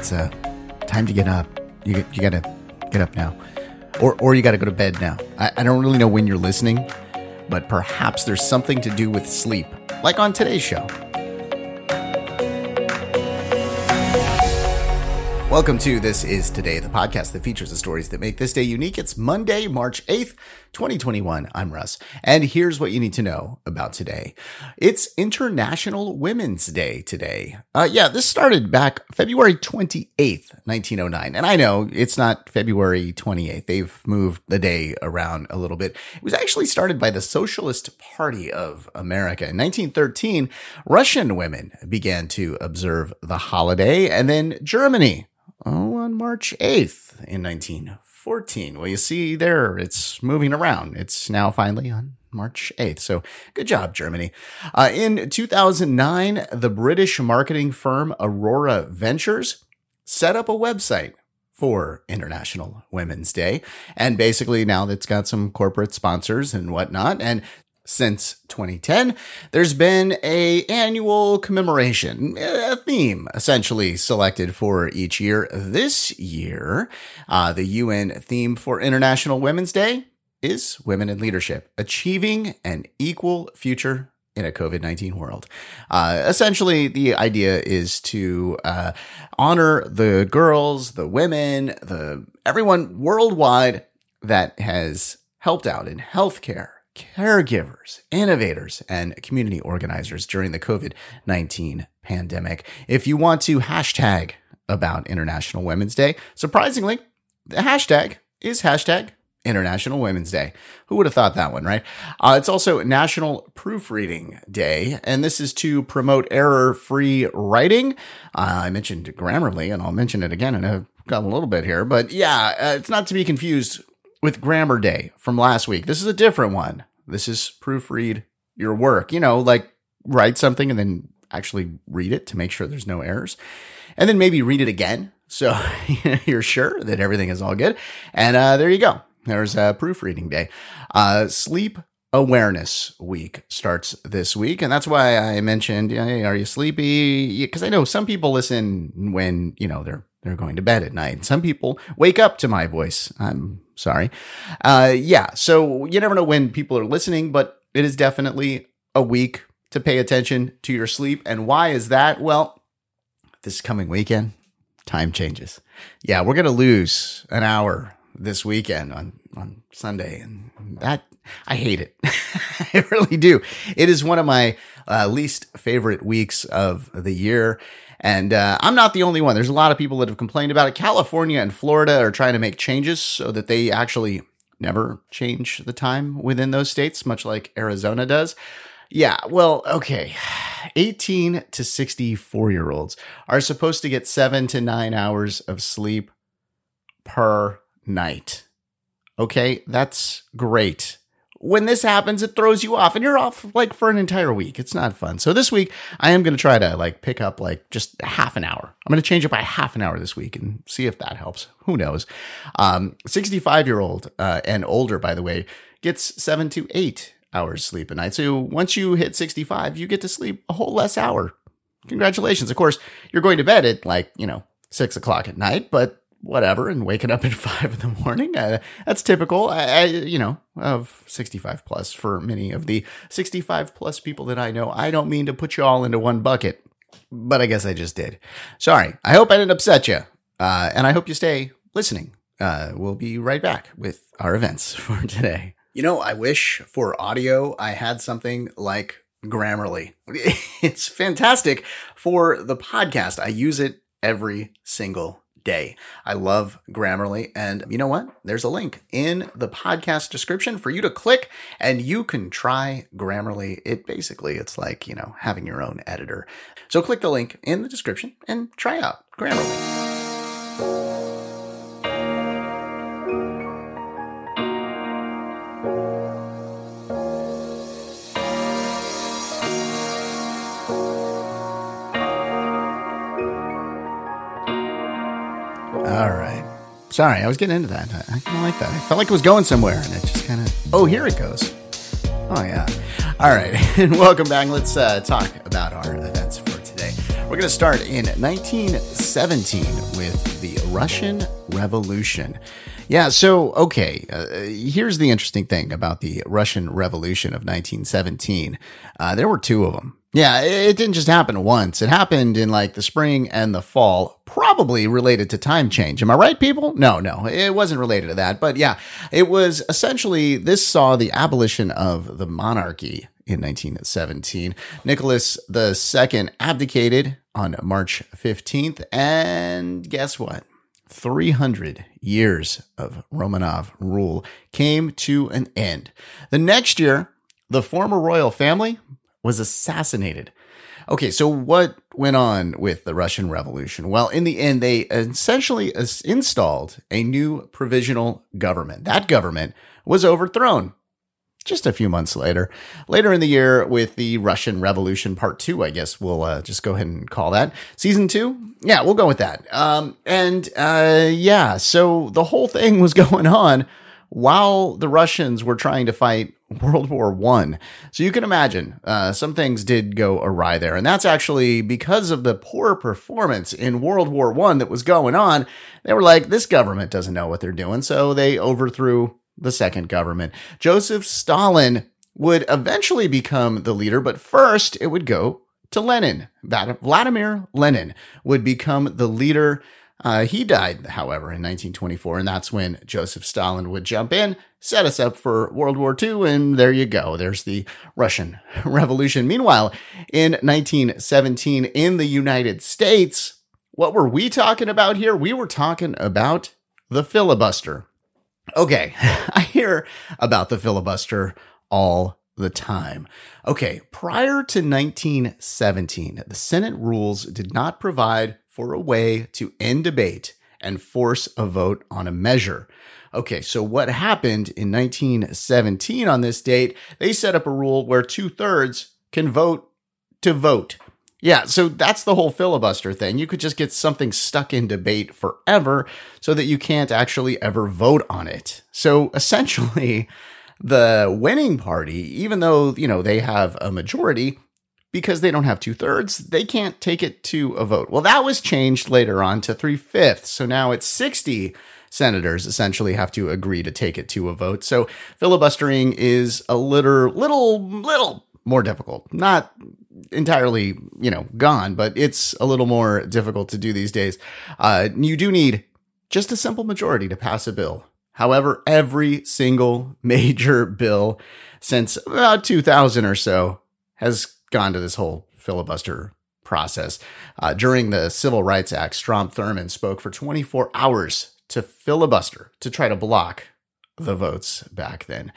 it's uh, time to get up. You you gotta get up now, or or you gotta go to bed now. I, I don't really know when you're listening, but perhaps there's something to do with sleep, like on today's show. Welcome to This Is Today, the podcast that features the stories that make this day unique. It's Monday, March 8th, 2021. I'm Russ, and here's what you need to know about today. It's International Women's Day today. Uh, yeah, this started back February 28th, 1909. And I know it's not February 28th. They've moved the day around a little bit. It was actually started by the Socialist Party of America. In 1913, Russian women began to observe the holiday, and then Germany Oh, on March 8th in 1914. Well, you see there, it's moving around. It's now finally on March 8th. So good job, Germany. Uh, in 2009, the British marketing firm Aurora Ventures set up a website for International Women's Day. And basically now that's got some corporate sponsors and whatnot. And since 2010 there's been a annual commemoration a theme essentially selected for each year this year uh, the un theme for international women's day is women in leadership achieving an equal future in a COVID 19 world. Uh, essentially, the idea is to uh, honor the girls, the women, the everyone worldwide that has helped out in healthcare, caregivers, innovators, and community organizers during the COVID 19 pandemic. If you want to hashtag about International Women's Day, surprisingly, the hashtag is hashtag International Women's Day. Who would have thought that one, right? Uh, it's also National Proofreading Day, and this is to promote error free writing. Uh, I mentioned Grammarly, and I'll mention it again in a, a little bit here, but yeah, uh, it's not to be confused with Grammar Day from last week. This is a different one. This is proofread your work. You know, like write something and then actually read it to make sure there's no errors. And then maybe read it again. So you're sure that everything is all good. And uh, there you go. There's a proofreading day. Uh, sleep awareness week starts this week and that's why i mentioned hey, are you sleepy because i know some people listen when you know they're they're going to bed at night some people wake up to my voice i'm sorry uh yeah so you never know when people are listening but it is definitely a week to pay attention to your sleep and why is that well this coming weekend time changes yeah we're gonna lose an hour this weekend on on sunday and that I hate it. I really do. It is one of my uh, least favorite weeks of the year. And uh, I'm not the only one. There's a lot of people that have complained about it. California and Florida are trying to make changes so that they actually never change the time within those states, much like Arizona does. Yeah, well, okay. 18 to 64 year olds are supposed to get seven to nine hours of sleep per night. Okay, that's great when this happens, it throws you off and you're off like for an entire week. It's not fun. So this week, I am going to try to like pick up like just half an hour. I'm going to change it by half an hour this week and see if that helps. Who knows? Um, 65 year old uh, and older, by the way, gets seven to eight hours sleep a night. So once you hit 65, you get to sleep a whole less hour. Congratulations. Of course, you're going to bed at like, you know, six o'clock at night, but whatever and waking up at five in the morning. Uh, that's typical, I, you know, of 65 plus for many of the 65 plus people that I know. I don't mean to put you all into one bucket, but I guess I just did. Sorry. I hope I didn't upset you. Uh, and I hope you stay listening. Uh, we'll be right back with our events for today. You know, I wish for audio I had something like Grammarly. It's fantastic for the podcast. I use it every single day. I love Grammarly. And you know what? There's a link in the podcast description for you to click and you can try Grammarly. It basically, it's like, you know, having your own editor. So click the link in the description and try out Grammarly. Sorry, I was getting into that. I, I kind of like that. I felt like it was going somewhere, and it just kind of. Oh, here it goes. Oh yeah. All right, and welcome back. Let's uh, talk about our events for today. We're going to start in 1917 with the Russian Revolution. Yeah, so, okay, uh, here's the interesting thing about the Russian Revolution of 1917. Uh, there were two of them. Yeah, it didn't just happen once. It happened in like the spring and the fall, probably related to time change. Am I right, people? No, no, it wasn't related to that. But yeah, it was essentially this saw the abolition of the monarchy in 1917. Nicholas II abdicated on March 15th. And guess what? 300 years of Romanov rule came to an end. The next year, the former royal family was assassinated. Okay, so what went on with the Russian Revolution? Well, in the end, they essentially installed a new provisional government. That government was overthrown just a few months later. Later in the year, with the Russian Revolution Part 2, I guess we'll uh, just go ahead and call that. Season 2? Yeah, we'll go with that. Um, and uh, yeah, so the whole thing was going on while the Russians were trying to fight World War One. So you can imagine uh, some things did go awry there, and that's actually because of the poor performance in World War One that was going on. They were like, this government doesn't know what they're doing, so they overthrew the second government. Joseph Stalin would eventually become the leader, but first it would go to Lenin. That Vladimir Lenin would become the leader uh, he died, however, in 1924, and that's when Joseph Stalin would jump in, set us up for World War II, and there you go. There's the Russian Revolution. Meanwhile, in 1917, in the United States, what were we talking about here? We were talking about the filibuster. Okay, I hear about the filibuster all the time. Okay, prior to 1917, the Senate rules did not provide for a way to end debate and force a vote on a measure. Okay, so what happened in 1917 on this date? They set up a rule where two thirds can vote to vote. Yeah, so that's the whole filibuster thing. You could just get something stuck in debate forever so that you can't actually ever vote on it. So essentially, the winning party, even though, you know, they have a majority, because they don't have two thirds, they can't take it to a vote. Well, that was changed later on to three fifths. So now it's 60 senators essentially have to agree to take it to a vote. So filibustering is a little, little, little more difficult. Not entirely, you know, gone, but it's a little more difficult to do these days. Uh, you do need just a simple majority to pass a bill. However, every single major bill since about 2000 or so has gone to this whole filibuster process. Uh, during the Civil Rights Act, Strom Thurmond spoke for 24 hours to filibuster to try to block the votes back then.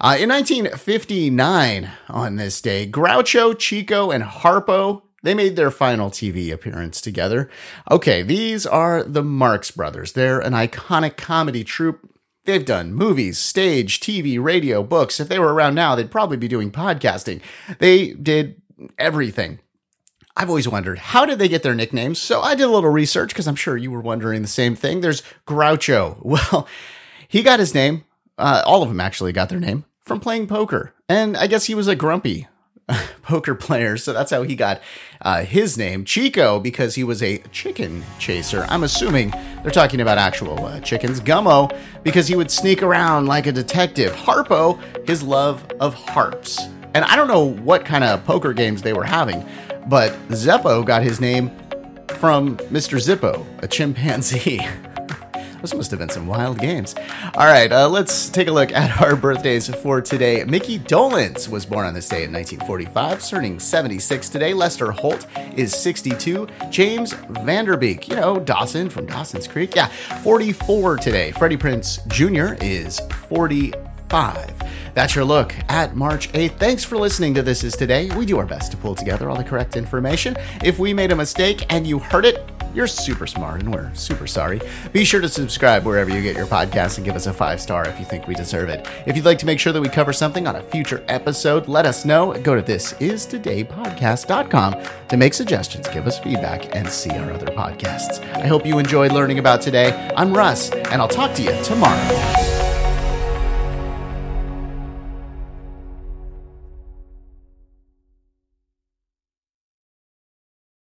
Uh, in 1959, on this day, Groucho, Chico, and Harpo they made their final TV appearance together. Okay, these are the Marx Brothers. They're an iconic comedy troupe They've done movies, stage, TV, radio, books. If they were around now, they'd probably be doing podcasting. They did everything. I've always wondered how did they get their nicknames? So I did a little research because I'm sure you were wondering the same thing. There's Groucho. Well, he got his name. Uh, all of them actually got their name from playing poker, and I guess he was a grumpy poker player, so that's how he got uh, his name, Chico, because he was a chicken chaser. I'm assuming they're talking about actual uh, chickens. Gummo, because he would sneak around like a detective. Harpo, his love of harps. And I don't know what kind of poker games they were having, but Zeppo got his name from Mr. Zippo, a chimpanzee. Those must have been some wild games. All right, uh, let's take a look at our birthdays for today. Mickey Dolenz was born on this day in 1945, turning 76 today. Lester Holt is 62. James Van Der Beek, you know, Dawson from Dawson's Creek, yeah, 44 today. Freddie Prinze Jr. is 45. That's your look at March 8th. Thanks for listening to This Is Today. We do our best to pull together all the correct information. If we made a mistake and you heard it, you're super smart, and we're super sorry. Be sure to subscribe wherever you get your podcasts and give us a five star if you think we deserve it. If you'd like to make sure that we cover something on a future episode, let us know. Go to thisistodaypodcast.com to make suggestions, give us feedback, and see our other podcasts. I hope you enjoyed learning about today. I'm Russ, and I'll talk to you tomorrow.